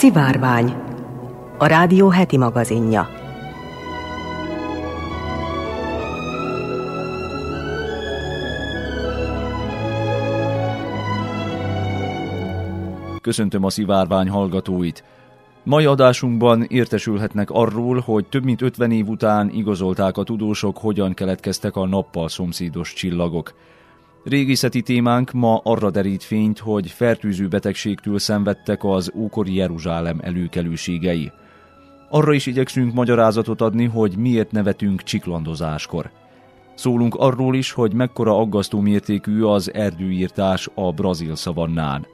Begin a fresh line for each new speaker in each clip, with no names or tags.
Szivárvány, a rádió heti magazinja.
Köszöntöm a szivárvány hallgatóit! Mai adásunkban értesülhetnek arról, hogy több mint 50 év után igazolták a tudósok, hogyan keletkeztek a nappal szomszédos csillagok. Régészeti témánk ma arra derít fényt, hogy fertőző betegségtől szenvedtek az ókori Jeruzsálem előkelőségei. Arra is igyekszünk magyarázatot adni, hogy miért nevetünk csiklandozáskor. Szólunk arról is, hogy mekkora aggasztó mértékű az erdőírtás a brazil szavannán.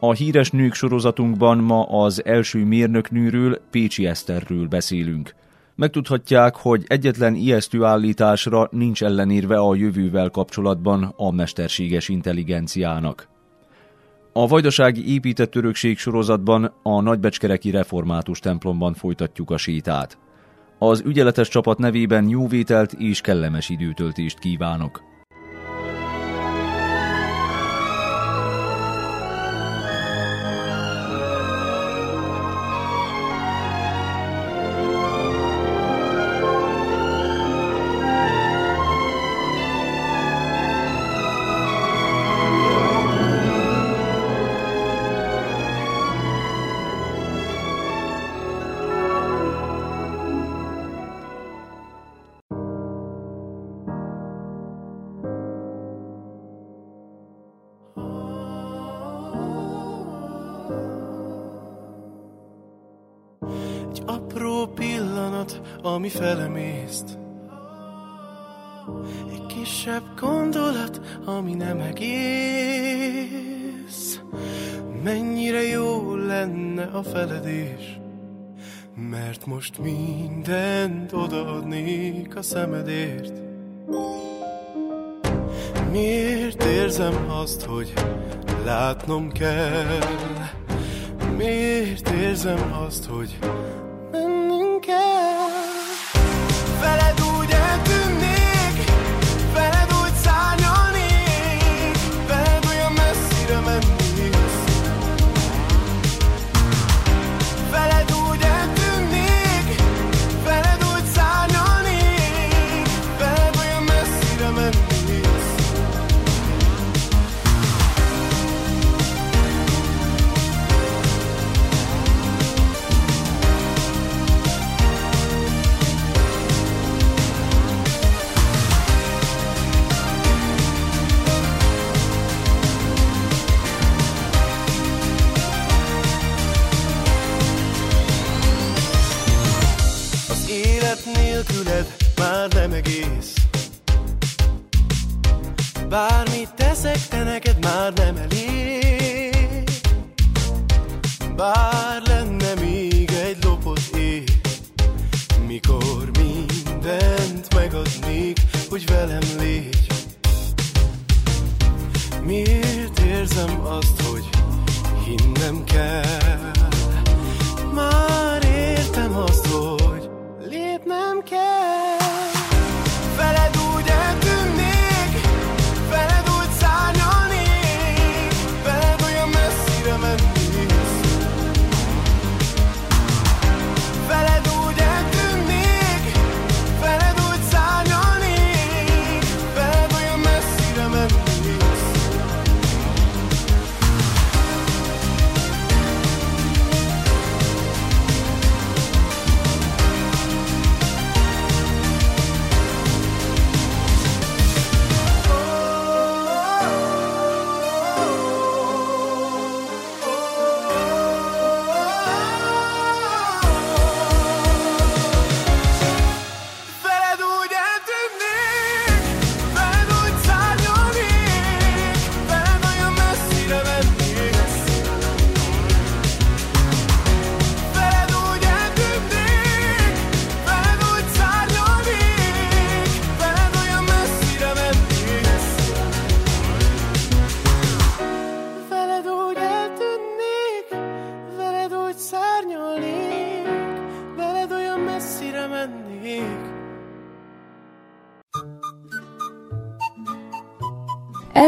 A híres nők sorozatunkban ma az első mérnöknőről, Pécsi Eszterről beszélünk. Megtudhatják, hogy egyetlen ijesztő állításra nincs ellenérve a jövővel kapcsolatban a mesterséges intelligenciának. A Vajdasági épített örökség sorozatban a Nagybecskereki Református templomban folytatjuk a sétát. Az ügyeletes csapat nevében jóvételt és kellemes időtöltést kívánok!
Ami felemészt. Egy kisebb gondolat, ami nem egész. Mennyire jó lenne a feledés, mert most mindent odaadnék a szemedért. Miért érzem azt, hogy látnom kell? Miért érzem azt, hogy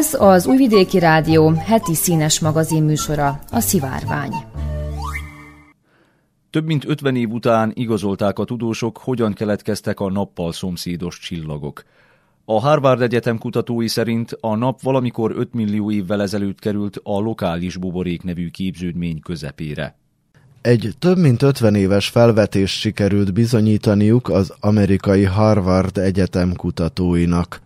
Ez az Újvidéki Rádió heti színes magazin műsora, a Szivárvány.
Több mint 50 év után igazolták a tudósok, hogyan keletkeztek a nappal szomszédos csillagok. A Harvard Egyetem kutatói szerint a nap valamikor 5 millió évvel ezelőtt került a lokális buborék nevű képződmény közepére.
Egy több mint 50 éves felvetés sikerült bizonyítaniuk az amerikai Harvard Egyetem kutatóinak.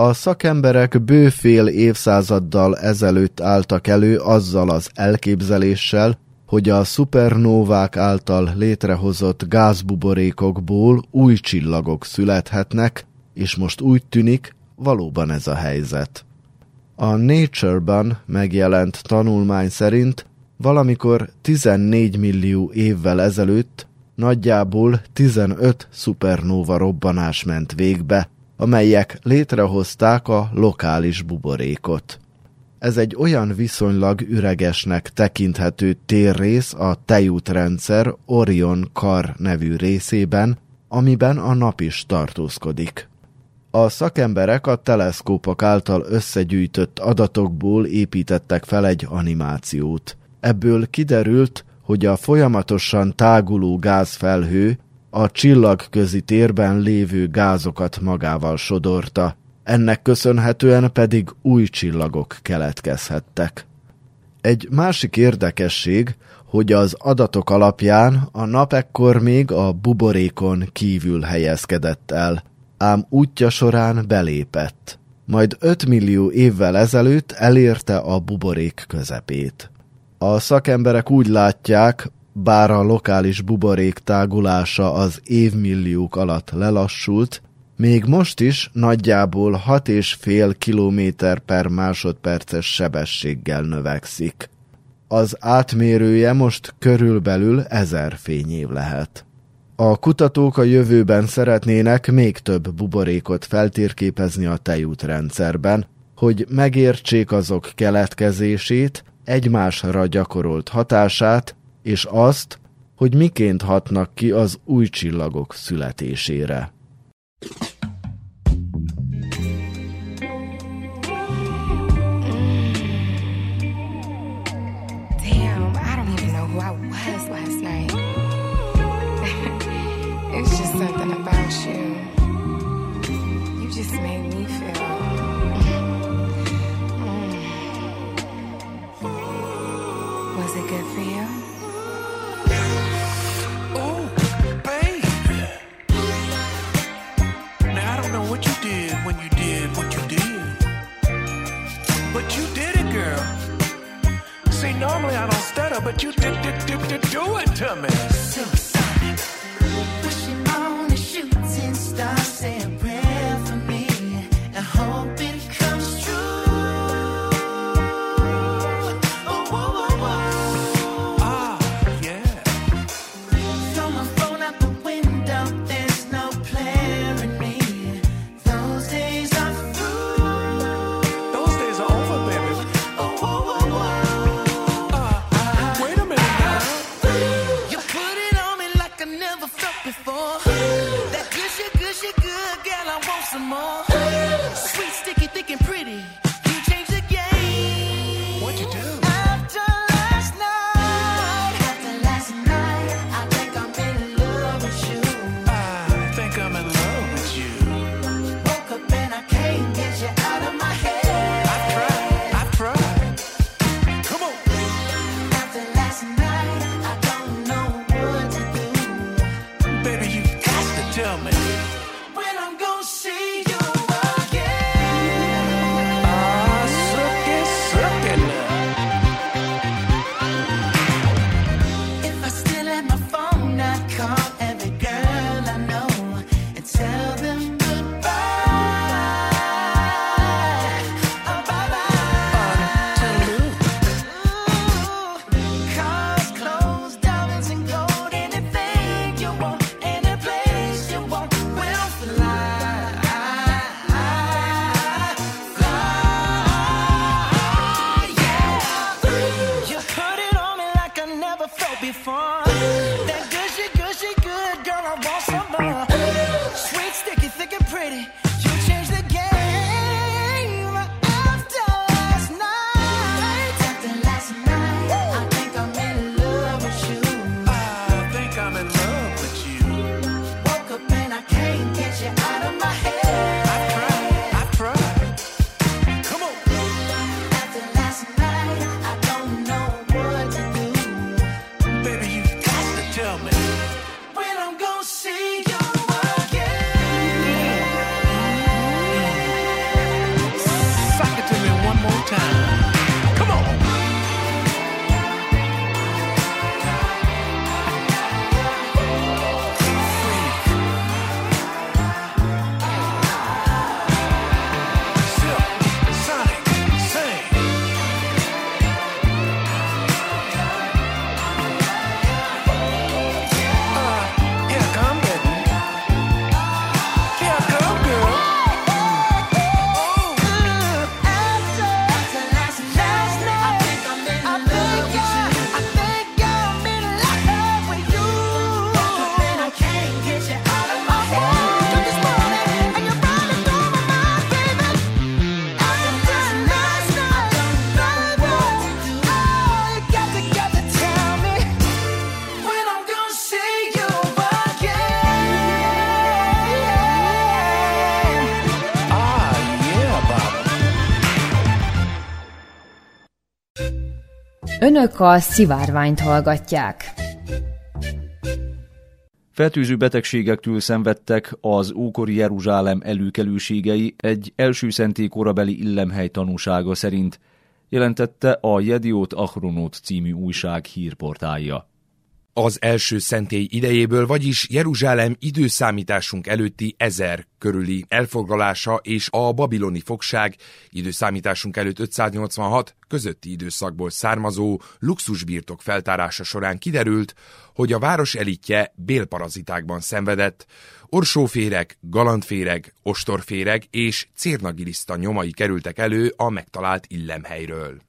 A szakemberek bőfél évszázaddal ezelőtt álltak elő azzal az elképzeléssel, hogy a szupernóvák által létrehozott gázbuborékokból új csillagok születhetnek, és most úgy tűnik, valóban ez a helyzet. A Nature-ban megjelent tanulmány szerint valamikor 14 millió évvel ezelőtt nagyjából 15 szupernóva robbanás ment végbe, amelyek létrehozták a lokális buborékot. Ez egy olyan viszonylag üregesnek tekinthető térrész a tejútrendszer Orion Kar nevű részében, amiben a nap is tartózkodik. A szakemberek a teleszkópok által összegyűjtött adatokból építettek fel egy animációt. Ebből kiderült, hogy a folyamatosan táguló gázfelhő a csillagközi térben lévő gázokat magával sodorta, ennek köszönhetően pedig új csillagok keletkezhettek. Egy másik érdekesség, hogy az adatok alapján a nap ekkor még a buborékon kívül helyezkedett el, ám útja során belépett. Majd 5 millió évvel ezelőtt elérte a buborék közepét. A szakemberek úgy látják, bár a lokális buborék tágulása az évmilliók alatt lelassult, még most is nagyjából 6,5 km per másodperces sebességgel növekszik. Az átmérője most körülbelül ezer fényév lehet. A kutatók a jövőben szeretnének még több buborékot feltérképezni a tejútrendszerben, hogy megértsék azok keletkezését, egymásra gyakorolt hatását, és azt, hogy miként hatnak ki az új csillagok születésére.
But you did, did, did, did do it to me.
Önök a szivárványt hallgatják.
Fertőző betegségektől szenvedtek az ókori Jeruzsálem előkelőségei egy első szenté korabeli illemhely tanúsága szerint, jelentette a Jediót Achronót című újság hírportálja.
Az első szentély idejéből, vagyis Jeruzsálem időszámításunk előtti ezer körüli elfoglalása és a babiloni fogság időszámításunk előtt 586 közötti időszakból származó luxusbirtok feltárása során kiderült, hogy a város elitje bélparazitákban szenvedett, orsóféreg, galantféreg, ostorféreg és cérnagiliszta nyomai kerültek elő a megtalált illemhelyről.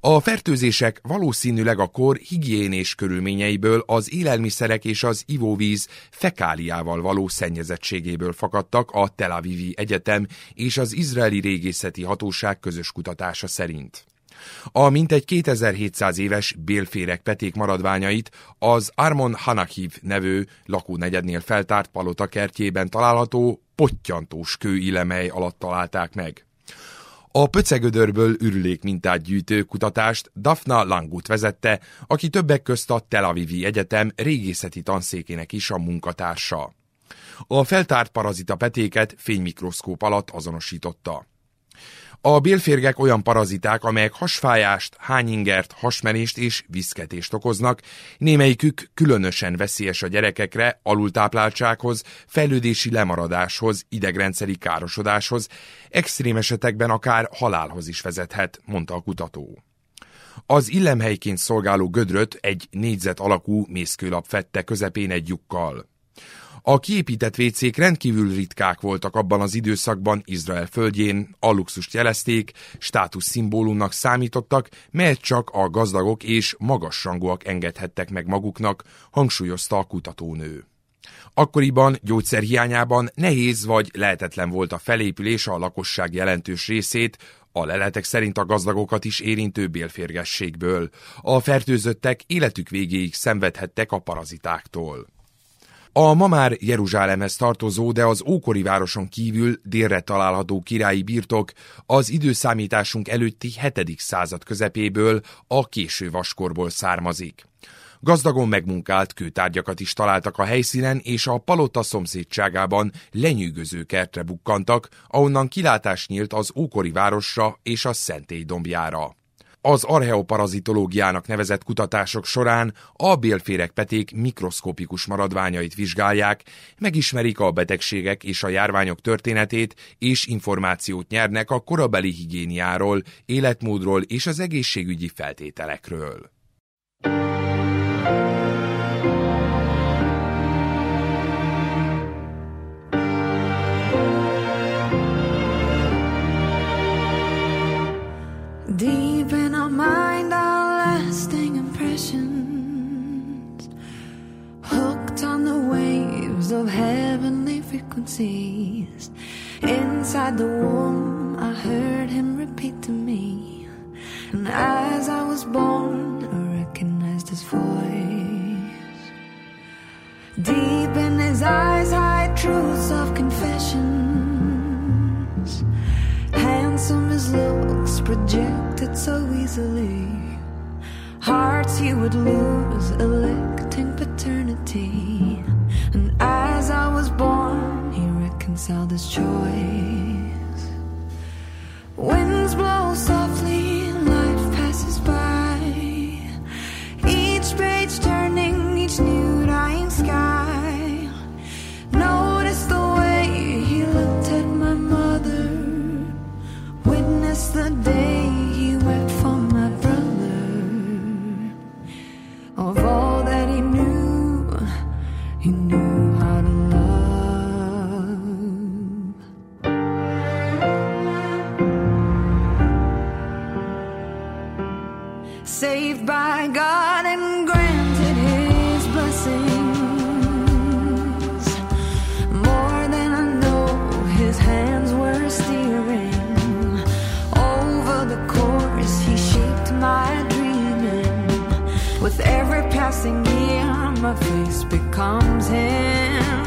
A fertőzések valószínűleg a kor higiénés körülményeiből, az élelmiszerek és az ivóvíz fekáliával való szennyezettségéből fakadtak a Tel Avivi Egyetem és az izraeli régészeti hatóság közös kutatása szerint. A mintegy 2700 éves bélférek peték maradványait az Armon Hanakiv nevű lakónegyednél feltárt palota kertjében található pottyantós kőilemely alatt találták meg. A pöcegödörből ürülék mintát gyűjtő kutatást Daphna Langut vezette, aki többek közt a Tel Avivi Egyetem régészeti tanszékének is a munkatársa. A feltárt parazita petéket fénymikroszkóp alatt azonosította. A bélférgek olyan paraziták, amelyek hasfájást, hányingert, hasmenést és viszketést okoznak, némelyikük különösen veszélyes a gyerekekre, alultápláltsághoz, fejlődési lemaradáshoz, idegrendszeri károsodáshoz, extrém esetekben akár halálhoz is vezethet, mondta a kutató. Az illemhelyként szolgáló gödröt egy négyzet alakú mészkőlap fette közepén egy lyukkal. A kiépített vécék rendkívül ritkák voltak abban az időszakban Izrael földjén, a luxust jelezték, státusz számítottak, melyet csak a gazdagok és magasrangúak engedhettek meg maguknak, hangsúlyozta a kutatónő. Akkoriban gyógyszerhiányában nehéz vagy lehetetlen volt a felépülés a lakosság jelentős részét, a leletek szerint a gazdagokat is érintő bélférgességből. A fertőzöttek életük végéig szenvedhettek a parazitáktól. A ma már Jeruzsálemhez tartozó, de az ókori városon kívül délre található királyi birtok az időszámításunk előtti 7. század közepéből, a késő vaskorból származik. Gazdagon megmunkált kőtárgyakat is találtak a helyszínen, és a palota szomszédságában lenyűgöző kertre bukkantak, ahonnan kilátás nyílt az ókori városra és a szentély dombjára. Az archeoparazitológiának nevezett kutatások során a bélféregpeték mikroszkopikus maradványait vizsgálják, megismerik a betegségek és a járványok történetét, és információt nyernek a korabeli higiéniáról, életmódról és az egészségügyi feltételekről.
Waves of heavenly frequencies. Inside the womb, I heard him repeat to me, and as I was born, I recognized his voice. Deep in his eyes, hide truths of confessions. Handsome his looks projected so easily. Hearts you would lose, electing paternity. As I was born, he reconciled his choice. Winds blow softly, life passes by. Each page turning, each new Saved by God and granted his blessings. More than I know, his hands were steering. Over the course, he shaped my dreaming. With every passing year, my face becomes him.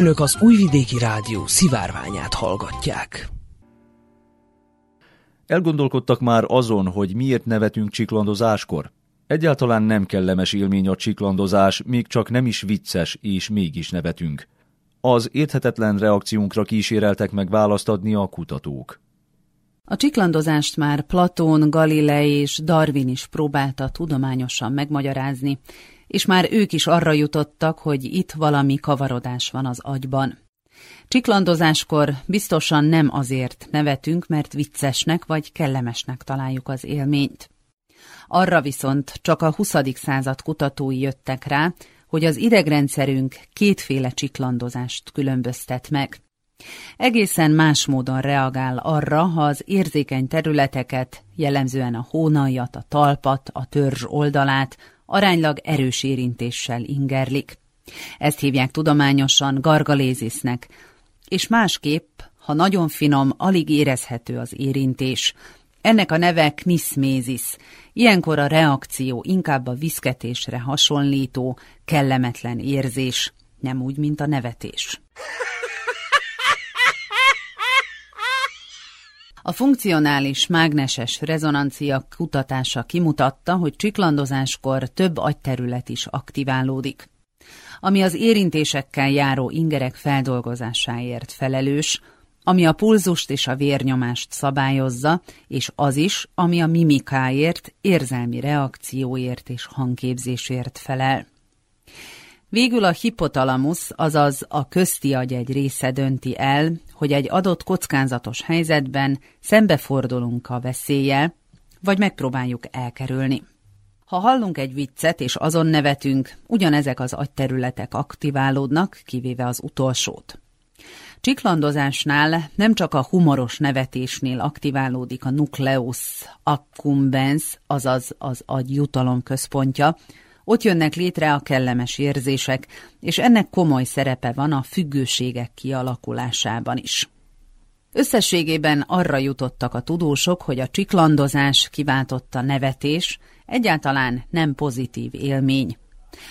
Önök az Újvidéki Rádió szivárványát hallgatják.
Elgondolkodtak már azon, hogy miért nevetünk csiklandozáskor? Egyáltalán nem kellemes élmény a csiklandozás, még csak nem is vicces, és mégis nevetünk. Az érthetetlen reakciónkra kíséreltek meg választ adni a kutatók.
A csiklandozást már Platón, Galilei és Darwin is próbálta tudományosan megmagyarázni, és már ők is arra jutottak, hogy itt valami kavarodás van az agyban. Csiklandozáskor biztosan nem azért nevetünk, mert viccesnek vagy kellemesnek találjuk az élményt. Arra viszont csak a 20. század kutatói jöttek rá, hogy az idegrendszerünk kétféle csiklandozást különböztet meg. Egészen más módon reagál arra, ha az érzékeny területeket, jellemzően a hónaljat, a talpat, a törzs oldalát aránylag erős érintéssel ingerlik. Ezt hívják tudományosan gargalézisnek, és másképp, ha nagyon finom, alig érezhető az érintés. Ennek a neve kniszmézis. Ilyenkor a reakció inkább a viszketésre hasonlító, kellemetlen érzés, nem úgy, mint a nevetés. A funkcionális mágneses rezonancia kutatása kimutatta, hogy csiklandozáskor több agyterület is aktiválódik. Ami az érintésekkel járó ingerek feldolgozásáért felelős, ami a pulzust és a vérnyomást szabályozza, és az is, ami a mimikáért, érzelmi reakcióért és hangképzésért felel. Végül a hipotalamusz, azaz a közti agy egy része dönti el, hogy egy adott kockázatos helyzetben szembefordulunk a veszéllyel, vagy megpróbáljuk elkerülni. Ha hallunk egy viccet és azon nevetünk, ugyanezek az agyterületek aktiválódnak, kivéve az utolsót. Csiklandozásnál nem csak a humoros nevetésnél aktiválódik a nucleus accumbens, azaz az agy jutalom központja, ott jönnek létre a kellemes érzések, és ennek komoly szerepe van a függőségek kialakulásában is. Összességében arra jutottak a tudósok, hogy a csiklandozás kiváltotta nevetés egyáltalán nem pozitív élmény.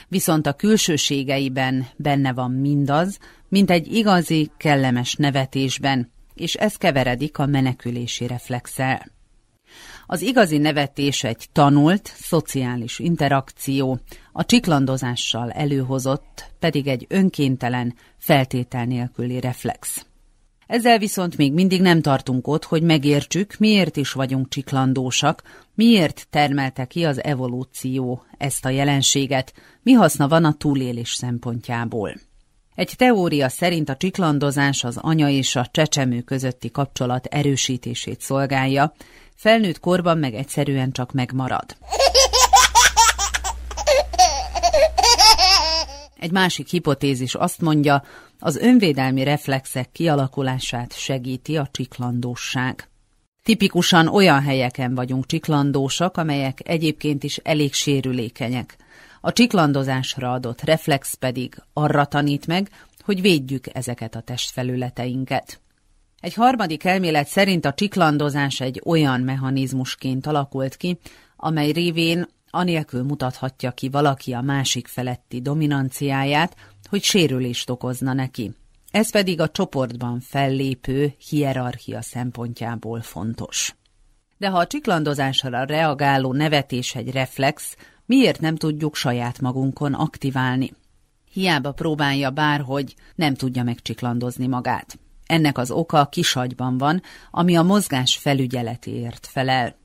Viszont a külsőségeiben benne van mindaz, mint egy igazi, kellemes nevetésben, és ez keveredik a menekülési reflexel. Az igazi nevetés egy tanult, szociális interakció, a csiklandozással előhozott, pedig egy önkéntelen, feltétel nélküli reflex. Ezzel viszont még mindig nem tartunk ott, hogy megértsük, miért is vagyunk csiklandósak, miért termelte ki az evolúció ezt a jelenséget, mi haszna van a túlélés szempontjából. Egy teória szerint a csiklandozás az anya és a csecsemő közötti kapcsolat erősítését szolgálja, felnőtt korban meg egyszerűen csak megmarad. Egy másik hipotézis azt mondja, az önvédelmi reflexek kialakulását segíti a csiklandóság. Tipikusan olyan helyeken vagyunk csiklandósak, amelyek egyébként is elég sérülékenyek. A csiklandozásra adott reflex pedig arra tanít meg, hogy védjük ezeket a testfelületeinket. Egy harmadik elmélet szerint a csiklandozás egy olyan mechanizmusként alakult ki, amely révén anélkül mutathatja ki valaki a másik feletti dominanciáját, hogy sérülést okozna neki. Ez pedig a csoportban fellépő hierarchia szempontjából fontos. De ha a csiklandozásra reagáló nevetés egy reflex, miért nem tudjuk saját magunkon aktiválni? Hiába próbálja bárhogy, nem tudja megcsiklandozni magát. Ennek az oka a kisagyban van, ami a mozgás felügyeletéért felel.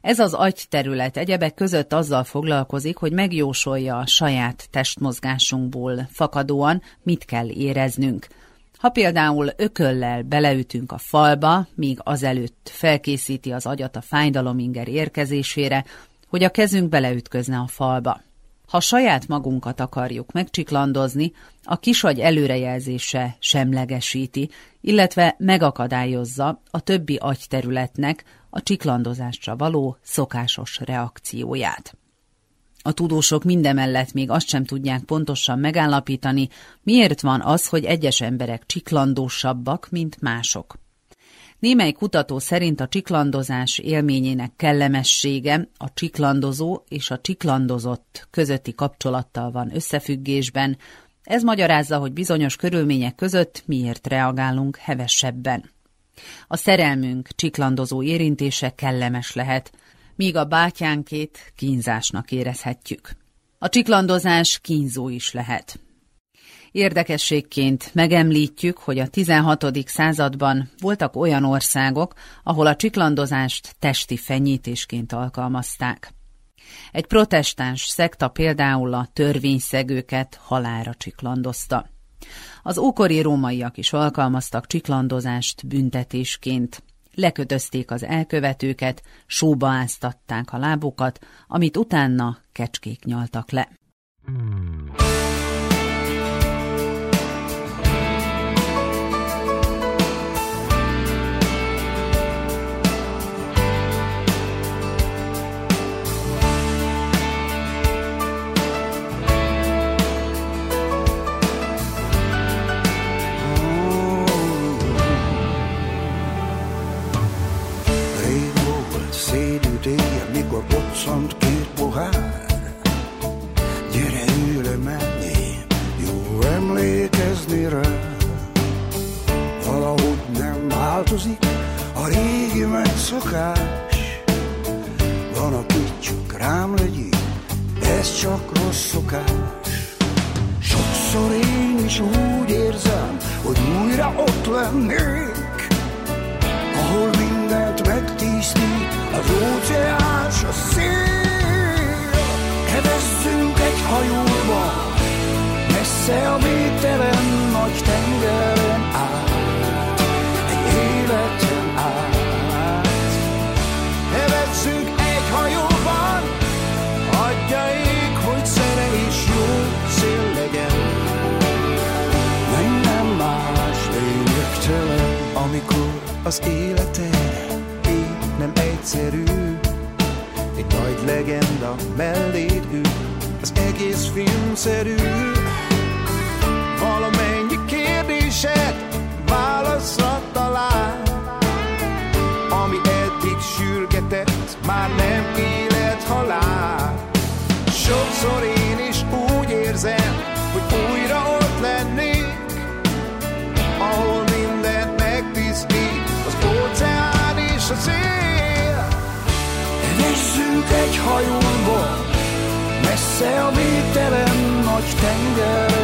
Ez az agyterület egyebek között azzal foglalkozik, hogy megjósolja a saját testmozgásunkból fakadóan, mit kell éreznünk. Ha például ököllel beleütünk a falba, míg azelőtt felkészíti az agyat a fájdalominger érkezésére, hogy a kezünk beleütközne a falba. Ha saját magunkat akarjuk megcsiklandozni, a kisagy előrejelzése semlegesíti, illetve megakadályozza a többi agyterületnek, a csiklandozásra való szokásos reakcióját. A tudósok mindemellett még azt sem tudják pontosan megállapítani, miért van az, hogy egyes emberek csiklandósabbak, mint mások. Némely kutató szerint a csiklandozás élményének kellemessége a csiklandozó és a csiklandozott közötti kapcsolattal van összefüggésben, ez magyarázza, hogy bizonyos körülmények között miért reagálunk hevesebben. A szerelmünk csiklandozó érintése kellemes lehet, míg a bátyánkét kínzásnak érezhetjük. A csiklandozás kínzó is lehet. Érdekességként megemlítjük, hogy a 16. században voltak olyan országok, ahol a csiklandozást testi fenyítésként alkalmazták. Egy protestáns szekta például a törvényszegőket halára csiklandozta. Az ókori rómaiak is alkalmaztak csiklandozást büntetésként. Lekötözték az elkövetőket, sóba áztatták a lábukat, amit utána kecskék nyaltak le. Hmm.
Viszont két pohár. Gyere, ülj mellé, jó emlékezni rá. Valahogy nem változik a régi megszokás. Van, aki csak rám legyik, ez csak rossz szokás. Sokszor én is úgy érzem, hogy újra ott lennék, ahol mindent megtisztít az óceán messze a vételen nagy tengeren át, egy életen át. Kevezzünk egy hajóban, adja ég, hogy szere és jó szél legyen. Minden más lényegtelen, amikor az életed nem egyszerű Egy nagy legenda melléd ül Az egész filmszerű Valamennyi kérdésed válaszra talál. Ami eddig sürgetett, már nem élet halál Sokszor én is úgy érzem, hogy újra ott lennék Ahol mindent megtisztít az óceán és a szél Nézzünk egy hajóba, messze a vételen nagy tengeren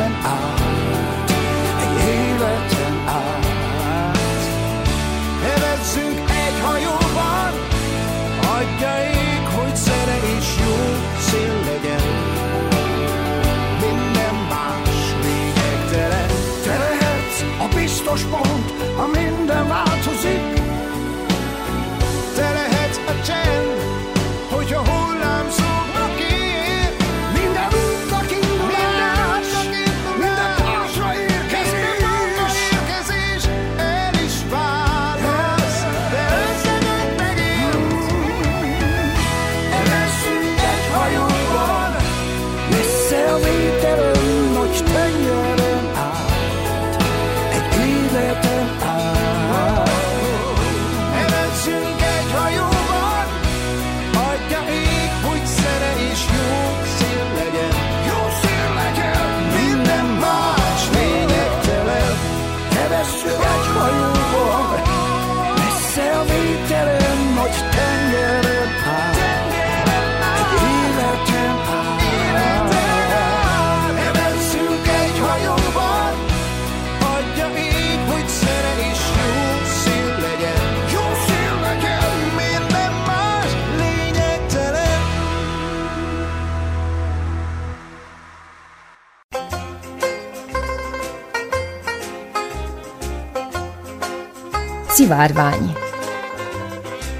Szivárvány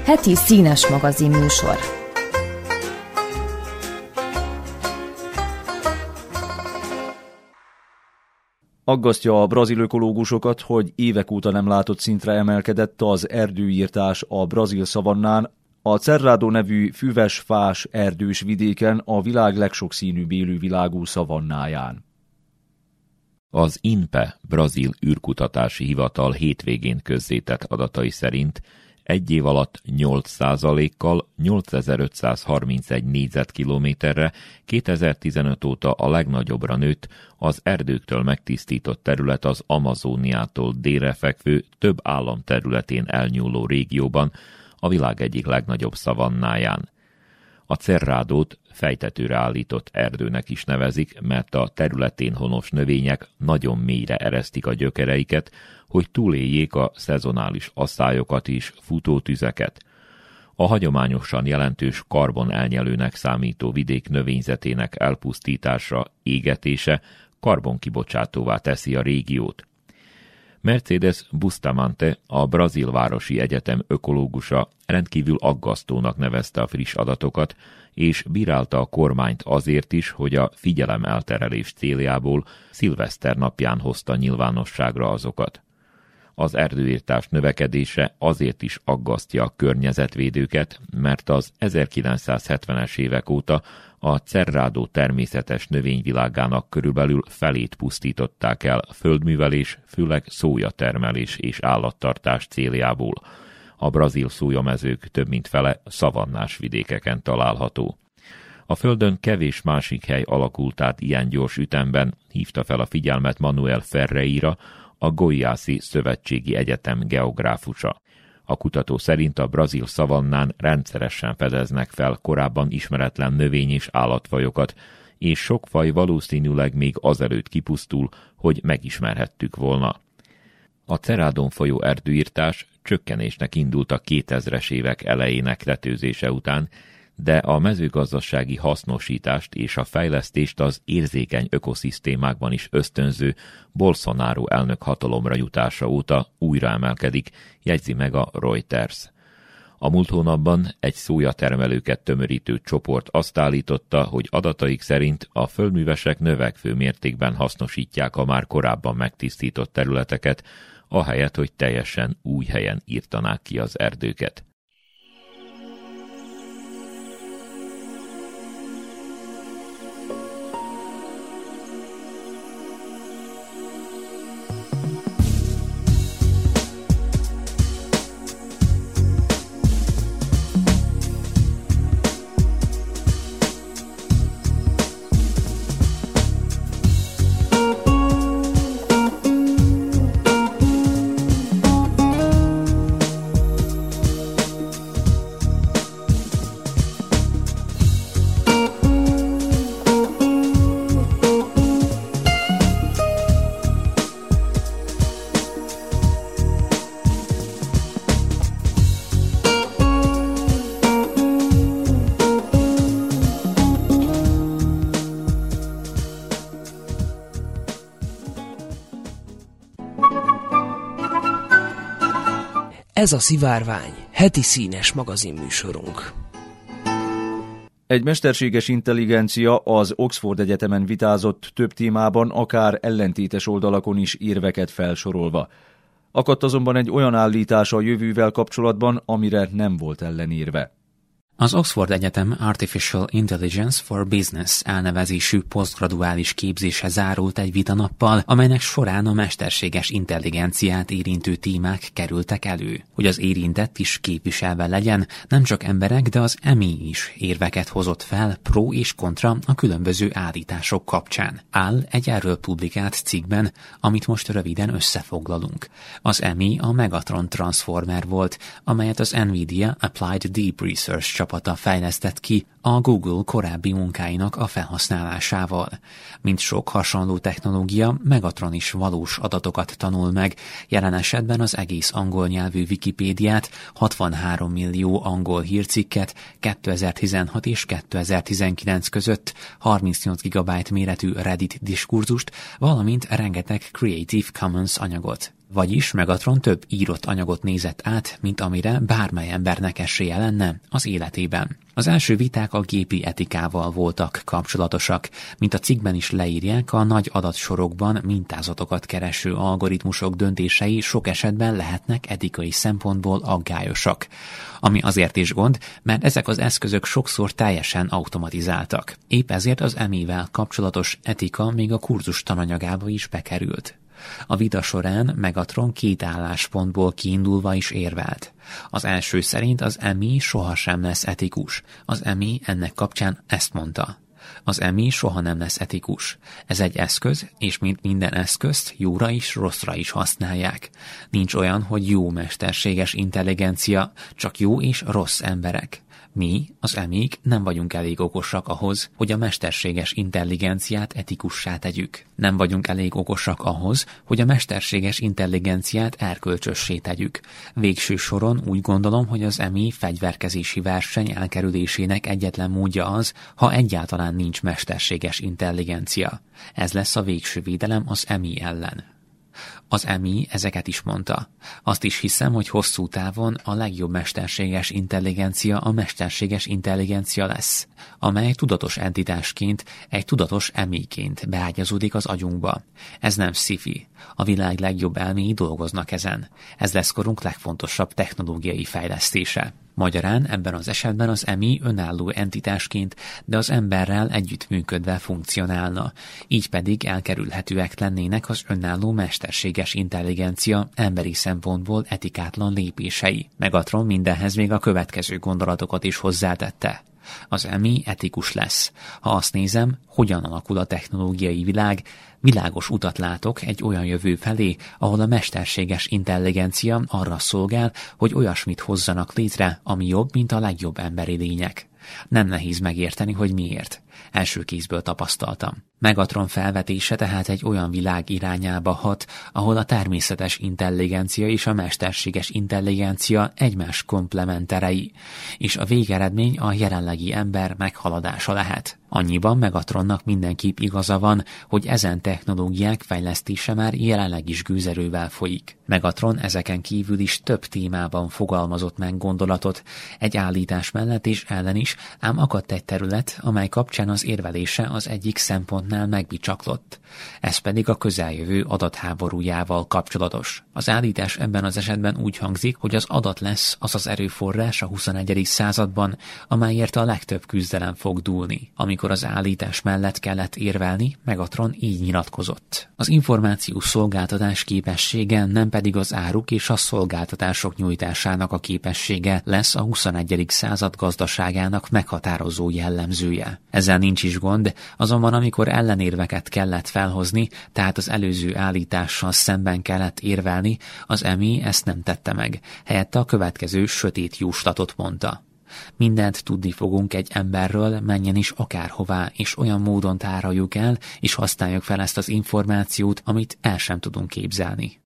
Heti színes magazin műsor.
Aggasztja a brazil ökológusokat, hogy évek óta nem látott szintre emelkedett az erdőírtás a brazil szavannán, a Cerrado nevű füves-fás erdős vidéken a világ legsokszínűbb élővilágú szavannáján.
Az INPE, brazil űrkutatási hivatal hétvégén közzétett adatai szerint egy év alatt 8%-kal 8531 négyzetkilométerre 2015 óta a legnagyobbra nőtt az erdőktől megtisztított terület az Amazóniától délre fekvő több állam területén elnyúló régióban, a világ egyik legnagyobb szavannáján. A cerrádót fejtetőre állított erdőnek is nevezik, mert a területén honos növények nagyon mélyre eresztik a gyökereiket, hogy túléljék a szezonális asszályokat is, futótüzeket. A hagyományosan jelentős karbon elnyelőnek számító vidék növényzetének elpusztítása, égetése karbonkibocsátóvá teszi a régiót. Mercedes Bustamante, a Brazil Városi Egyetem ökológusa rendkívül aggasztónak nevezte a friss adatokat, és bírálta a kormányt azért is, hogy a figyelem elterelés céljából szilveszter napján hozta nyilvánosságra azokat. Az erdőírtás növekedése azért is aggasztja a környezetvédőket, mert az 1970-es évek óta a Cerrado természetes növényvilágának körülbelül felét pusztították el földművelés, főleg szójatermelés és állattartás céljából. A brazil szójamezők több mint fele szavannás vidékeken található. A földön kevés másik hely alakult át ilyen gyors ütemben, hívta fel a figyelmet Manuel Ferreira, a Goiászi Szövetségi Egyetem geográfusa. A kutató szerint a brazil szavannán rendszeresen fedeznek fel korábban ismeretlen növény- és állatfajokat, és sok faj valószínűleg még azelőtt kipusztul, hogy megismerhettük volna. A Cerádon folyó erdőírtás csökkenésnek indult a 2000-es évek elejének tetőzése után, de a mezőgazdasági hasznosítást és a fejlesztést az érzékeny ökoszisztémákban is ösztönző Bolsonaro elnök hatalomra jutása óta újra emelkedik, jegyzi meg a Reuters. A múlt hónapban egy szójatermelőket tömörítő csoport azt állította, hogy adataik szerint a földművesek növekvő mértékben hasznosítják a már korábban megtisztított területeket, ahelyett, hogy teljesen új helyen írtanák ki az erdőket.
Ez a Szivárvány, heti színes magazinműsorunk.
Egy mesterséges intelligencia az Oxford Egyetemen vitázott több témában, akár ellentétes oldalakon is érveket felsorolva. Akadt azonban egy olyan állítása a jövővel kapcsolatban, amire nem volt ellenírve.
Az Oxford Egyetem Artificial Intelligence for Business elnevezésű posztgraduális képzése zárult egy vitanappal, amelynek során a mesterséges intelligenciát érintő témák kerültek elő. Hogy az érintett is képviselve legyen, nem csak emberek, de az EMI is érveket hozott fel pro és kontra a különböző állítások kapcsán. Áll egy erről publikált cikkben, amit most röviden összefoglalunk. Az EMI a Megatron Transformer volt, amelyet az Nvidia Applied Deep Research csapata fejlesztett ki a Google korábbi munkáinak a felhasználásával. Mint sok hasonló technológia, Megatron is valós adatokat tanul meg, jelen esetben az egész angol nyelvű Wikipédiát, 63 millió angol hírcikket 2016 és 2019 között, 38 GB méretű Reddit diskurzust, valamint rengeteg Creative Commons anyagot. Vagyis Megatron több írott anyagot nézett át, mint amire bármely embernek esélye lenne az életében. Az első viták a gépi etikával voltak kapcsolatosak, mint a cikkben is leírják, a nagy adatsorokban mintázatokat kereső algoritmusok döntései sok esetben lehetnek etikai szempontból aggályosak. Ami azért is gond, mert ezek az eszközök sokszor teljesen automatizáltak. Épp ezért az emivel kapcsolatos etika még a kurzus tananyagába is bekerült. A vita során Megatron két álláspontból kiindulva is érvelt. Az első szerint az EMI sohasem lesz etikus. Az EMI ennek kapcsán ezt mondta. Az EMI soha nem lesz etikus. Ez egy eszköz, és mint minden eszközt, jóra is, rosszra is használják. Nincs olyan, hogy jó mesterséges intelligencia, csak jó és rossz emberek. Mi, az emik nem vagyunk elég okosak ahhoz, hogy a mesterséges intelligenciát etikussá tegyük. Nem vagyunk elég okosak ahhoz, hogy a mesterséges intelligenciát erkölcsössé tegyük. Végső soron úgy gondolom, hogy az EMI fegyverkezési verseny elkerülésének egyetlen módja az, ha egyáltalán nincs mesterséges intelligencia. Ez lesz a végső védelem az EMI ellen. Az EMI ezeket is mondta. Azt is hiszem, hogy hosszú távon a legjobb mesterséges intelligencia a mesterséges intelligencia lesz, amely tudatos entitásként, egy tudatos emiként beágyazódik az agyunkba. Ez nem sci A világ legjobb elméi dolgoznak ezen. Ez lesz korunk legfontosabb technológiai fejlesztése. Magyarán ebben az esetben az EMI önálló entitásként, de az emberrel együttműködve funkcionálna, így pedig elkerülhetőek lennének az önálló mesterséges intelligencia emberi szempontból etikátlan lépései. Megatron mindenhez még a következő gondolatokat is hozzátette. Az EMI etikus lesz. Ha azt nézem, hogyan alakul a technológiai világ, világos utat látok egy olyan jövő felé, ahol a mesterséges intelligencia arra szolgál, hogy olyasmit hozzanak létre, ami jobb, mint a legjobb emberi lények. Nem nehéz megérteni, hogy miért. Első kézből tapasztaltam. Megatron felvetése tehát egy olyan világ irányába hat, ahol a természetes intelligencia és a mesterséges intelligencia egymás komplementerei, és a végeredmény a jelenlegi ember meghaladása lehet. Annyiban Megatronnak mindenképp igaza van, hogy ezen technológiák fejlesztése már jelenleg is gőzerővel folyik. Megatron ezeken kívül is több témában fogalmazott meg gondolatot, egy állítás mellett és ellen is, ám akadt egy terület, amely kapcsán az érvelése az egyik szempontnál megbicsaklott. Ez pedig a közeljövő adatháborújával kapcsolatos. Az állítás ebben az esetben úgy hangzik, hogy az adat lesz az az erőforrás a 21. században, amelyért a legtöbb küzdelem fog dúlni. Amikor az állítás mellett kellett érvelni, Megatron így nyilatkozott. Az információs szolgáltatás képessége nem pedig az áruk és a szolgáltatások nyújtásának a képessége lesz a 21. század gazdaságának meghatározó jellemzője. Ezzel nincs is gond, azonban amikor ellenérveket kellett felhozni, tehát az előző állítással szemben kellett érvelni, az EMI ezt nem tette meg, helyette a következő sötét jóslatot mondta. Mindent tudni fogunk egy emberről, menjen is akárhová, és olyan módon tároljuk el, és használjuk fel ezt az információt, amit el sem tudunk képzelni.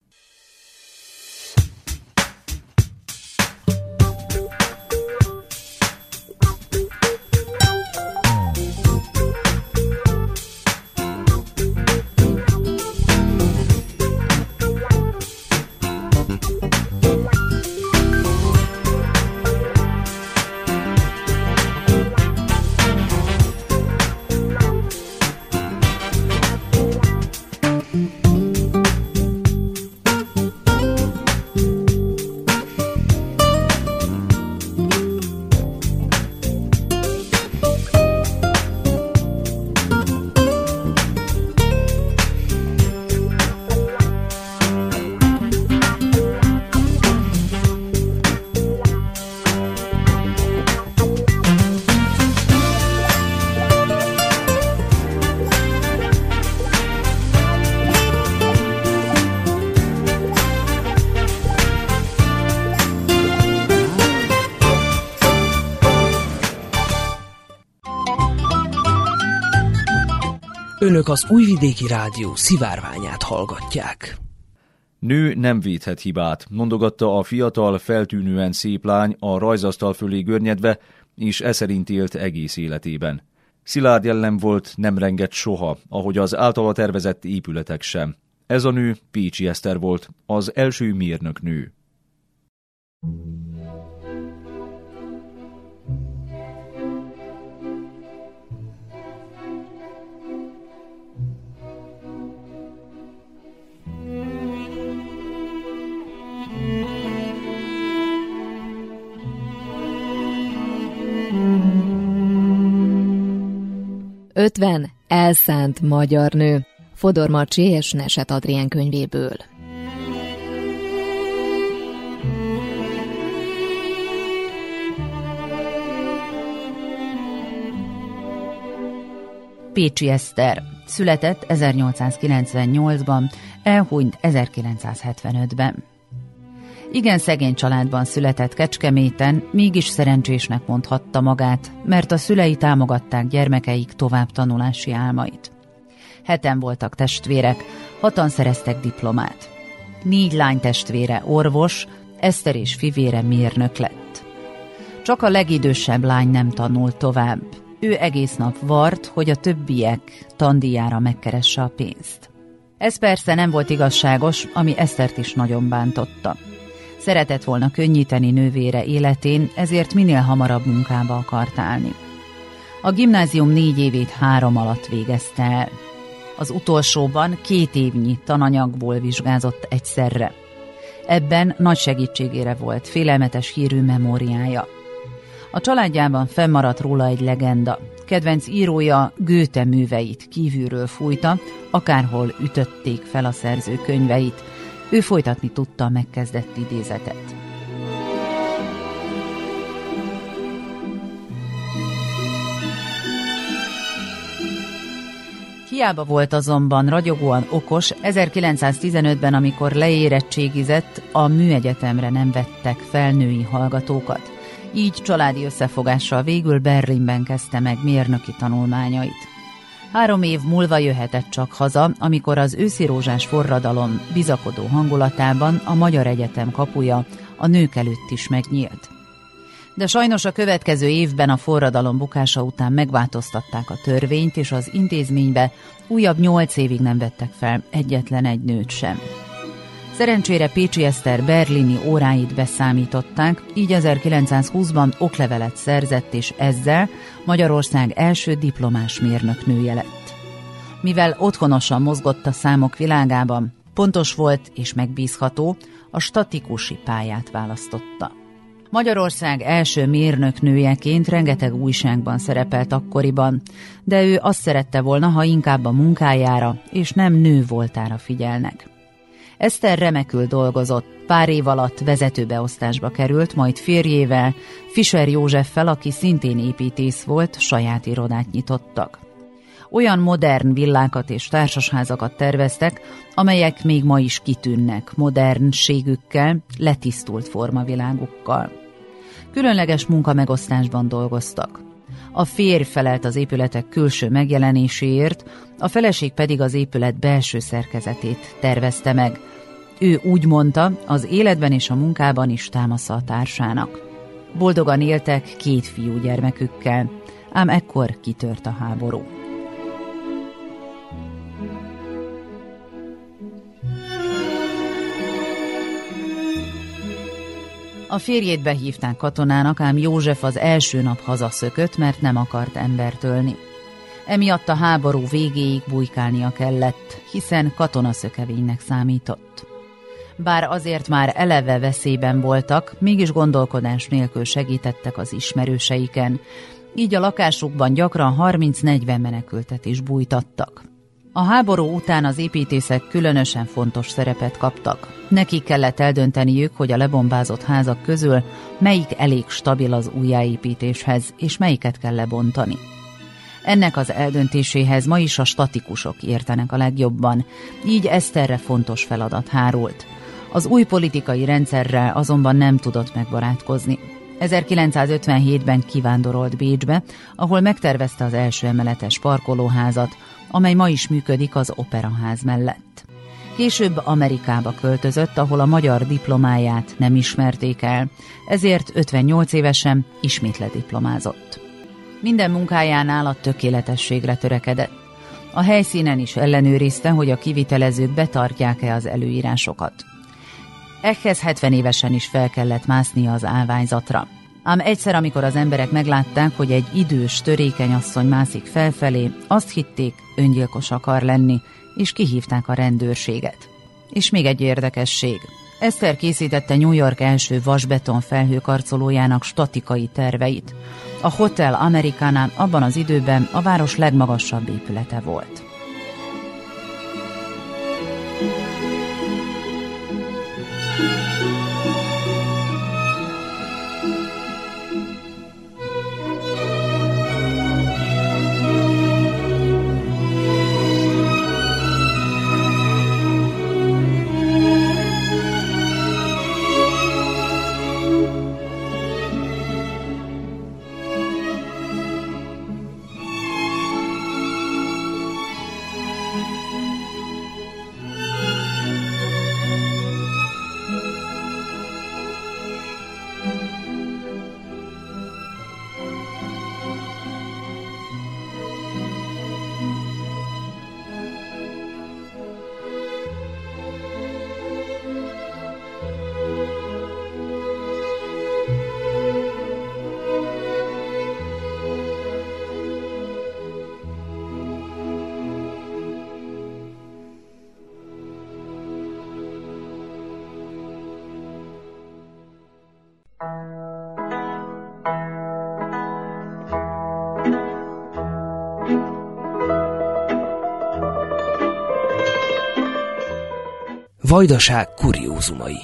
Önök az Újvidéki Rádió szivárványát hallgatják.
Nő nem védhet hibát, mondogatta a fiatal, feltűnően szép lány a rajzasztal fölé görnyedve, és e élt egész életében. Szilárd jellem volt, nem rengett soha, ahogy az általa tervezett épületek sem. Ez a nő Pécsi Eszter volt, az első mérnök nő.
Ötven elszánt magyar nő. Fodor Marcsi és Neset Adrien könyvéből.
Pécsi Eszter. Született 1898-ban, elhunyt 1975-ben. Igen szegény családban született Kecskeméten, mégis szerencsésnek mondhatta magát, mert a szülei támogatták gyermekeik tovább tanulási álmait. Heten voltak testvérek, hatan szereztek diplomát. Négy lány testvére orvos, Eszter és fivére mérnök lett. Csak a legidősebb lány nem tanult tovább. Ő egész nap vart, hogy a többiek tandíjára megkeresse a pénzt. Ez persze nem volt igazságos, ami Esztert is nagyon bántotta. Szeretett volna könnyíteni nővére életén, ezért minél hamarabb munkába akart állni. A gimnázium négy évét három alatt végezte el. Az utolsóban két évnyi tananyagból vizsgázott egyszerre. Ebben nagy segítségére volt félelmetes hírű memóriája. A családjában fennmaradt róla egy legenda. Kedvenc írója Gőte műveit kívülről fújta, akárhol ütötték fel a szerző könyveit. Ő folytatni tudta a megkezdett idézetet. Hiába volt azonban ragyogóan okos, 1915-ben, amikor leérettségizett, a műegyetemre nem vettek fel női hallgatókat. Így családi összefogással végül Berlinben kezdte meg mérnöki tanulmányait. Három év múlva jöhetett csak haza, amikor az őszi rózsás forradalom bizakodó hangulatában a Magyar Egyetem kapuja a nők előtt is megnyílt. De sajnos a következő évben a forradalom bukása után megváltoztatták a törvényt, és az intézménybe újabb nyolc évig nem vettek fel egyetlen egy nőt sem. Szerencsére Pécsi Eszter berlini óráit beszámították, így 1920-ban oklevelet szerzett, és ezzel Magyarország első diplomás mérnöknője lett. Mivel otthonosan mozgott a számok világában, pontos volt és megbízható, a statikusi pályát választotta. Magyarország első mérnöknőjeként rengeteg újságban szerepelt akkoriban, de ő azt szerette volna, ha inkább a munkájára és nem nő voltára figyelnek. Eszter remekül dolgozott, pár év alatt vezetőbeosztásba került, majd férjével, Fischer Józseffel, aki szintén építész volt, saját irodát nyitottak. Olyan modern villákat és társasházakat terveztek, amelyek még ma is kitűnnek modernségükkel, letisztult formavilágukkal. Különleges munkamegosztásban dolgoztak. A férj felelt az épületek külső megjelenéséért, a feleség pedig az épület belső szerkezetét tervezte meg. Ő úgy mondta, az életben és a munkában is támasza a társának. Boldogan éltek két fiú gyermekükkel, ám ekkor kitört a háború. A férjét behívták katonának, ám József az első nap hazaszökött, mert nem akart embert ölni. Emiatt a háború végéig bujkálnia kellett, hiszen katonaszökevénynek számított. Bár azért már eleve veszélyben voltak, mégis gondolkodás nélkül segítettek az ismerőseiken, így a lakásukban gyakran 30-40 menekültet is bújtattak. A háború után az építészek különösen fontos szerepet kaptak. Nekik kellett eldönteniük, hogy a lebombázott házak közül melyik elég stabil az újjáépítéshez, és melyiket kell lebontani. Ennek az eldöntéséhez ma is a statikusok értenek a legjobban, így Eszterre fontos feladat hárult. Az új politikai rendszerrel azonban nem tudott megbarátkozni. 1957-ben kivándorolt Bécsbe, ahol megtervezte az első emeletes parkolóházat, amely ma is működik az Operaház mellett. Később Amerikába költözött, ahol a magyar diplomáját nem ismerték el, ezért 58 évesen ismét lediplomázott. Minden munkájánál a tökéletességre törekedett. A helyszínen is ellenőrizte, hogy a kivitelezők betartják-e az előírásokat. Ehhez 70 évesen is fel kellett másznia az állványzatra. Ám egyszer, amikor az emberek meglátták, hogy egy idős, törékeny asszony mászik felfelé, azt hitték, öngyilkos akar lenni, és kihívták a rendőrséget. És még egy érdekesség. Eszter készítette New York első vasbeton felhőkarcolójának statikai terveit. A Hotel Americanán abban az időben a város legmagasabb épülete volt.
Vajdaság kuriózumai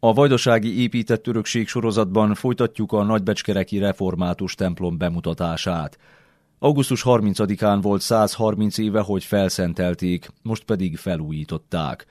A vajdasági épített örökség sorozatban folytatjuk a nagybecskereki református templom bemutatását. Augusztus 30-án volt 130 éve, hogy felszentelték, most pedig felújították.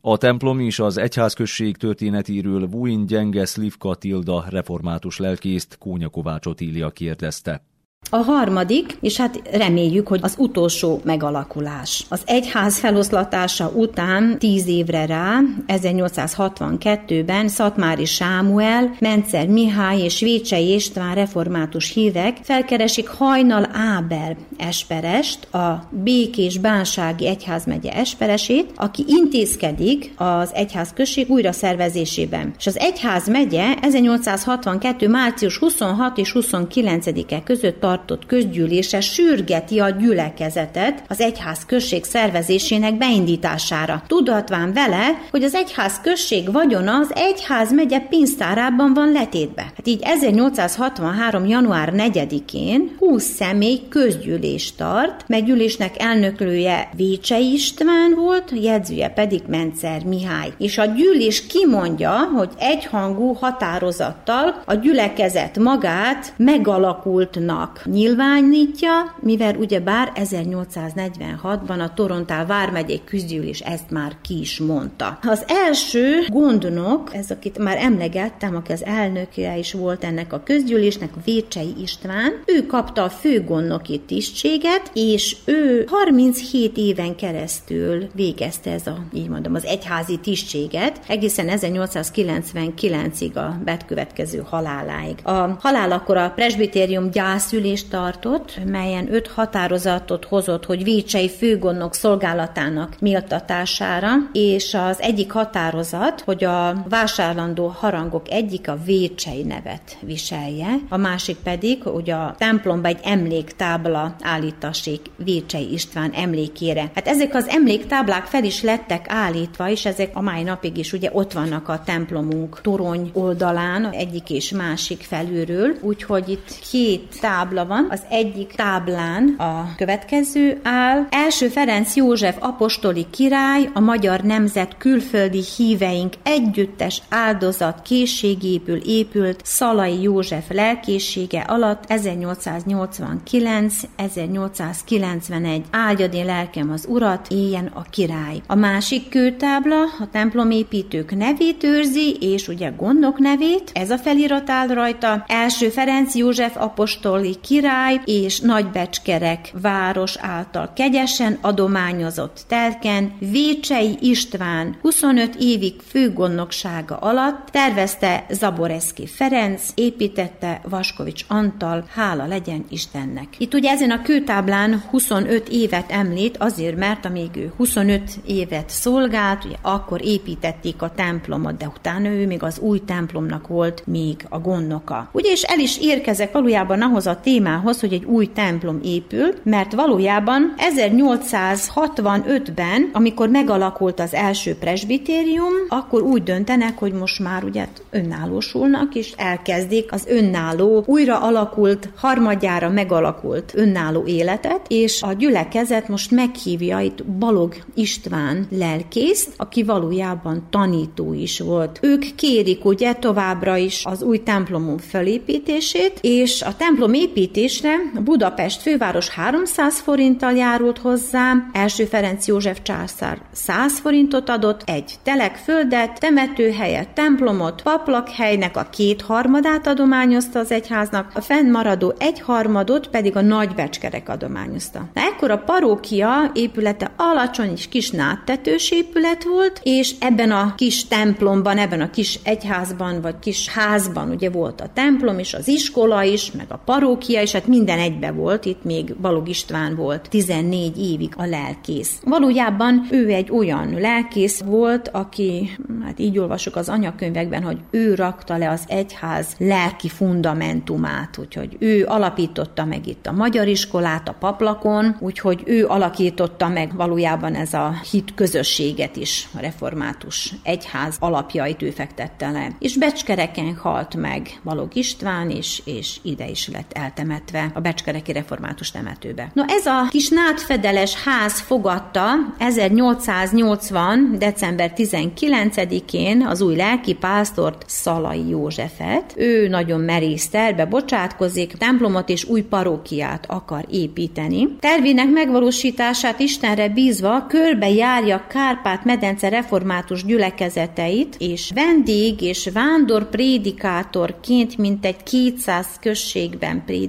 A templom és az egyházközség történetéről Vuin Gyenge Szlivka Tilda református lelkészt Kónya Kovács Otília kérdezte.
A harmadik, és hát reméljük, hogy az utolsó megalakulás. Az egyház feloszlatása után tíz évre rá, 1862-ben Szatmári Sámuel, Mencer Mihály és Vécsei István református hívek felkeresik Hajnal Ábel Esperest, a Békés Bánsági Egyházmegye Esperesét, aki intézkedik az egyház község újra szervezésében. És az egyház megye 1862. március 26 és 29-e között tartott közgyűlése sürgeti a gyülekezetet az egyház község szervezésének beindítására. Tudatván vele, hogy az egyház község vagyona az egyház megye pénztárában van letétbe. Hát így 1863. január 4-én 20 személy közgyűlés tart, meg gyűlésnek elnöklője Vécsei István volt, jegyzője pedig Mencer Mihály. És a gyűlés kimondja, hogy egyhangú határozattal a gyülekezet magát megalakultnak nyilvánítja, mivel ugyebár 1846-ban a Torontál vármegyék küzdgyűlés ezt már ki is mondta. Az első gondnok, ez akit már emlegettem, aki az elnöke is volt ennek a közgyűlésnek, Vécsei István, ő kapta a főgondnoki tisztséget, és ő 37 éven keresztül végezte ez a, így mondom, az egyházi tisztséget, egészen 1899-ig a betkövetkező haláláig. A halálakor a presbitérium gyászülés ülést tartott, melyen öt határozatot hozott, hogy Vécsei főgondnok szolgálatának méltatására, és az egyik határozat, hogy a vásárlandó harangok egyik a Vécsei nevet viselje, a másik pedig, hogy a templomba egy emléktábla állítassék Vécsei István emlékére. Hát ezek az emléktáblák fel is lettek állítva, és ezek a mai napig is ugye ott vannak a templomunk torony oldalán, egyik és másik felülről, úgyhogy itt két tábla tábla van. Az egyik táblán a következő áll. Első Ferenc József apostoli király, a magyar nemzet külföldi híveink együttes áldozat készségéből épült Szalai József lelkészsége alatt 1889-1891 áldjad lelkem az urat, éljen a király. A másik kőtábla a templomépítők nevét őrzi, és ugye gondok nevét, ez a felirat áll rajta. Első Ferenc József apostoli király és Nagybecskerek város által kegyesen adományozott telken Vécsei István 25 évig főgondnoksága alatt tervezte Zaboreszki Ferenc, építette Vaskovics Antal, hála legyen Istennek. Itt ugye ezen a kőtáblán 25 évet említ, azért, mert amíg ő 25 évet szolgált, ugye akkor építették a templomot, de utána ő még az új templomnak volt még a gondnoka. Ugye és el is érkezek valójában ahhoz a témához, hogy egy új templom épül, mert valójában 1865-ben, amikor megalakult az első presbitérium, akkor úgy döntenek, hogy most már ugye önállósulnak, és elkezdik az önálló, újra alakult, harmadjára megalakult önálló életet, és a gyülekezet most meghívja itt Balog István lelkészt, aki valójában tanító is volt. Ők kérik ugye továbbra is az új templomunk felépítését, és a templom építésre Budapest főváros 300 forinttal járult hozzá, első Ferenc József császár 100 forintot adott, egy telekföldet, temetőhelyet, templomot, paplakhelynek a kétharmadát adományozta az egyháznak, a fennmaradó egyharmadot pedig a nagybecskerek adományozta. Na, ekkor a parókia épülete alacsony és kis náttetős épület volt, és ebben a kis templomban, ebben a kis egyházban, vagy kis házban ugye volt a templom és az iskola is, meg a parókia, és hát minden egybe volt, itt még Balog István volt 14 évig a lelkész. Valójában ő egy olyan lelkész volt, aki, hát így olvasok az anyakönyvekben, hogy ő rakta le az egyház lelki fundamentumát, úgyhogy ő alapította meg itt a magyar iskolát a paplakon, úgyhogy ő alakította meg valójában ez a hit közösséget is, a református egyház alapjait ő fektette le. És Becskereken halt meg Balog István is, és ide is lett eltemetve a Becskereki református temetőbe. No ez a kis nádfedeles ház fogadta 1880. december 19-én az új lelki pásztort Szalai Józsefet. Ő nagyon merész terve bocsátkozik, templomot és új parókiát akar építeni. Tervének megvalósítását Istenre bízva körbe járja Kárpát-medence református gyülekezeteit, és vendég és vándor prédikátorként mintegy 200 községben prédikál,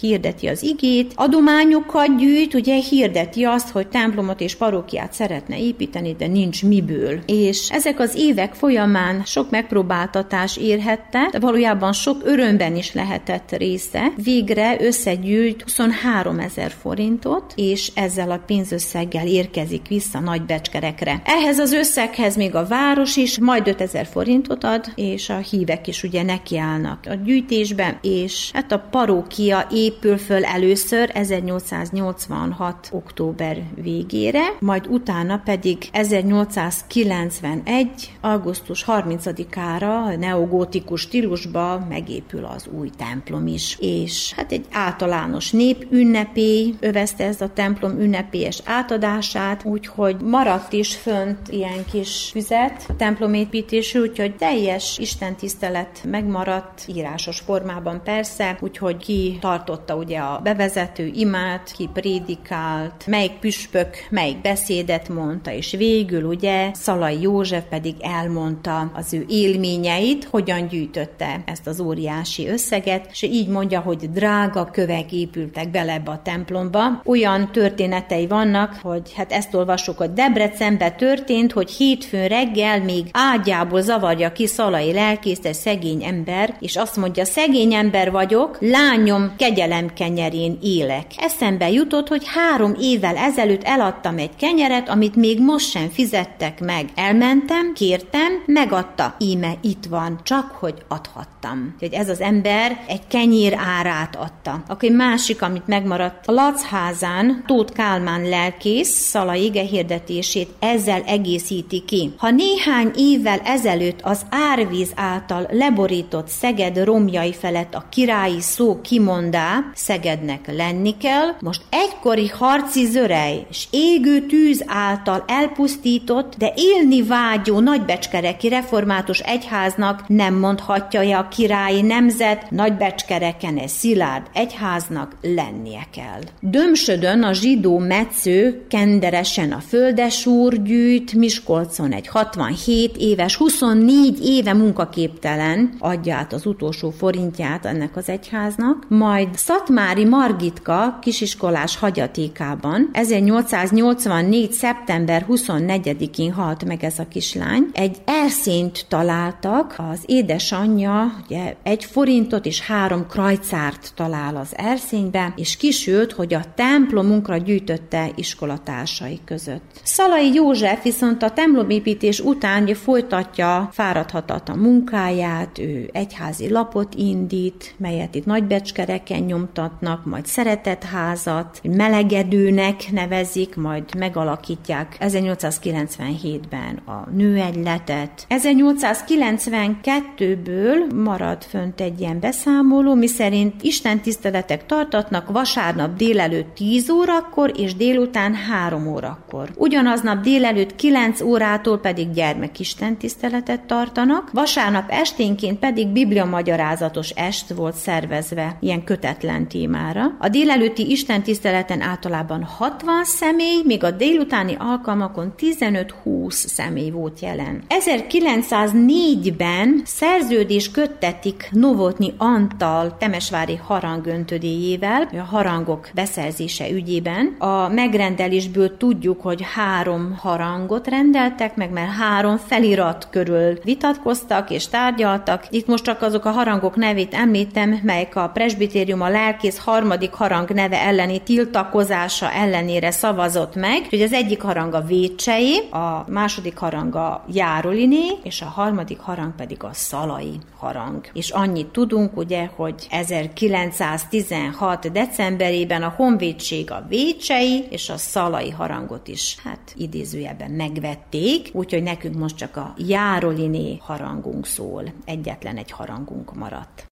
hirdeti az igét, adományokat gyűjt, ugye hirdeti azt, hogy templomot és parókiát szeretne építeni, de nincs miből. És ezek az évek folyamán sok megpróbáltatás érhette, de valójában sok örömben is lehetett része. Végre összegyűjt 23 ezer forintot, és ezzel a pénzösszeggel érkezik vissza Nagybecskerekre. Ehhez az összeghez még a város is majd 5000 forintot ad, és a hívek is ugye nekiállnak a gyűjtésbe, és hát a parókia épül föl először 1886. október végére, majd utána pedig 1891. augusztus 30-ára neogótikus stílusba megépül az új templom is. És hát egy általános nép ünnepély övezte ez a templom ünnepélyes átadását, úgyhogy maradt is fönt ilyen kis füzet a templom építésű, úgyhogy teljes istentisztelet megmaradt írásos formában persze, úgyhogy ki tartotta ugye a bevezető imát, ki prédikált, melyik püspök melyik beszédet mondta, és végül ugye Szalai József pedig elmondta az ő élményeit, hogyan gyűjtötte ezt az óriási összeget, és így mondja, hogy drága kövek épültek bele ebbe a templomba. Olyan történetei vannak, hogy hát ezt olvasok, hogy Debrecenben történt, hogy hétfőn reggel még ágyából zavarja ki Szalai lelkészt egy szegény ember, és azt mondja, szegény ember vagyok, lányom kegyelem kenyerén élek. Eszembe jutott, hogy három évvel ezelőtt eladtam egy kenyeret, amit még most sem fizettek meg. Elmentem, kértem, megadta. Íme itt van, csak hogy adhattam. Hogy ez az ember egy kenyér árát adta. Akkor másik, amit megmaradt, a Lachházán Tóth Kálmán lelkész Szala ige hirdetését ezzel egészíti ki. Ha néhány évvel ezelőtt az árvíz által leborított Szeged romjai felett a királyi szó kimondá, Szegednek lenni kell, most egykori harci zörej és égő tűz által elpusztított, de élni vágyó nagybecskereki református egyháznak nem mondhatja a királyi nemzet, nagybecskereken egy szilárd egyháznak lennie kell. Dömsödön a zsidó metsző kenderesen a földesúr gyűjt, Miskolcon egy 67 éves, 24 éve munkaképtelen adja át az utolsó forintját ennek az egyháznak, tanulnak, majd Szatmári Margitka kisiskolás hagyatékában 1884. szeptember 24-én halt meg ez a kislány. Egy erszényt találtak, az édesanyja ugye egy forintot és három krajcárt talál az erszénybe, és kisült, hogy a templomunkra gyűjtötte iskolatársai között. Szalai József viszont a templomépítés után folytatja fáradhatatlan munkáját, ő egyházi lapot indít, melyet itt nagybecskereken nyomtatnak, majd szeretetházat, melegedőnek nevezik, majd megalakítják 1897-ben a nőegyletet. 1892-ből marad fönt egy ilyen beszámoló, miszerint Isten tiszteletek tartatnak vasárnap délelőtt 10 órakor és délután 3 órakor. Ugyanaznap délelőtt 9 órától pedig gyermekisten tiszteletet tartanak, vasárnap esténként pedig bibliamagyarázatos est volt szervezve ilyen kötetlen témára. A délelőtti Isten tiszteleten általában 60 személy, míg a délutáni alkalmakon 15-20 személy volt jelen. 1904-ben szerződés köttetik Novotni Antal temesvári harangöntödéjével, a harangok beszerzése ügyében. A megrendelésből tudjuk, hogy három harangot rendeltek meg, mert három felirat körül vitatkoztak és tárgyaltak. Itt most csak azok a harangok nevét említem, melyek a presbitérium a lelkész harmadik harang neve elleni tiltakozása ellenére szavazott meg. Hogy az egyik harang a Vécsei, a második harang a Jároliné, és a harmadik harang pedig a Szalai harang. És annyit tudunk, ugye, hogy 1916. decemberében a honvédség a Vécsei és a Szalai harangot is, hát idézőjelben megvették, úgyhogy nekünk most csak a Jároliné harangunk szól. Egyetlen egy harangunk maradt.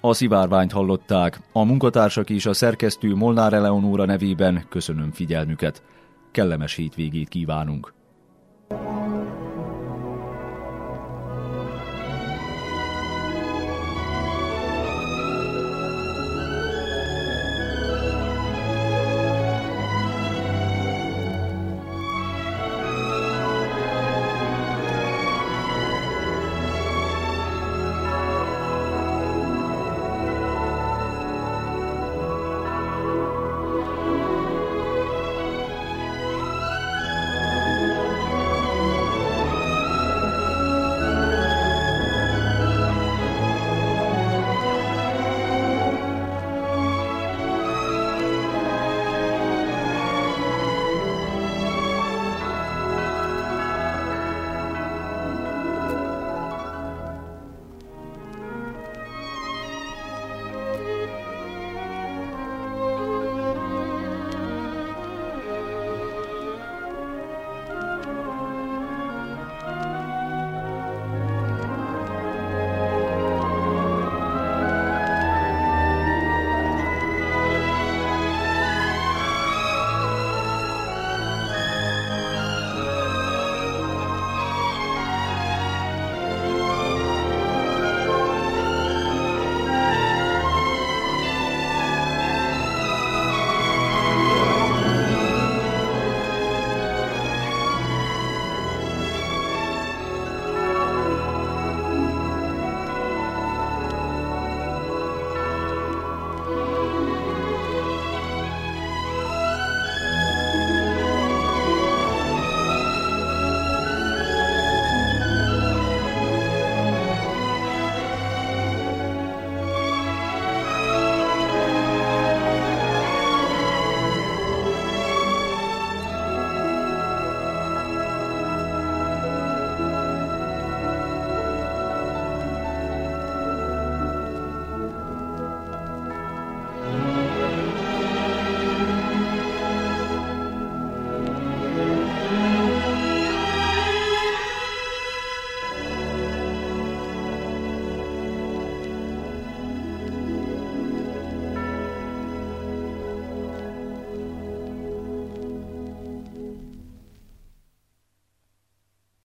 A szivárványt hallották. A munkatársak is a szerkesztő Molnár Eleonóra nevében köszönöm figyelmüket. Kellemes hétvégét kívánunk!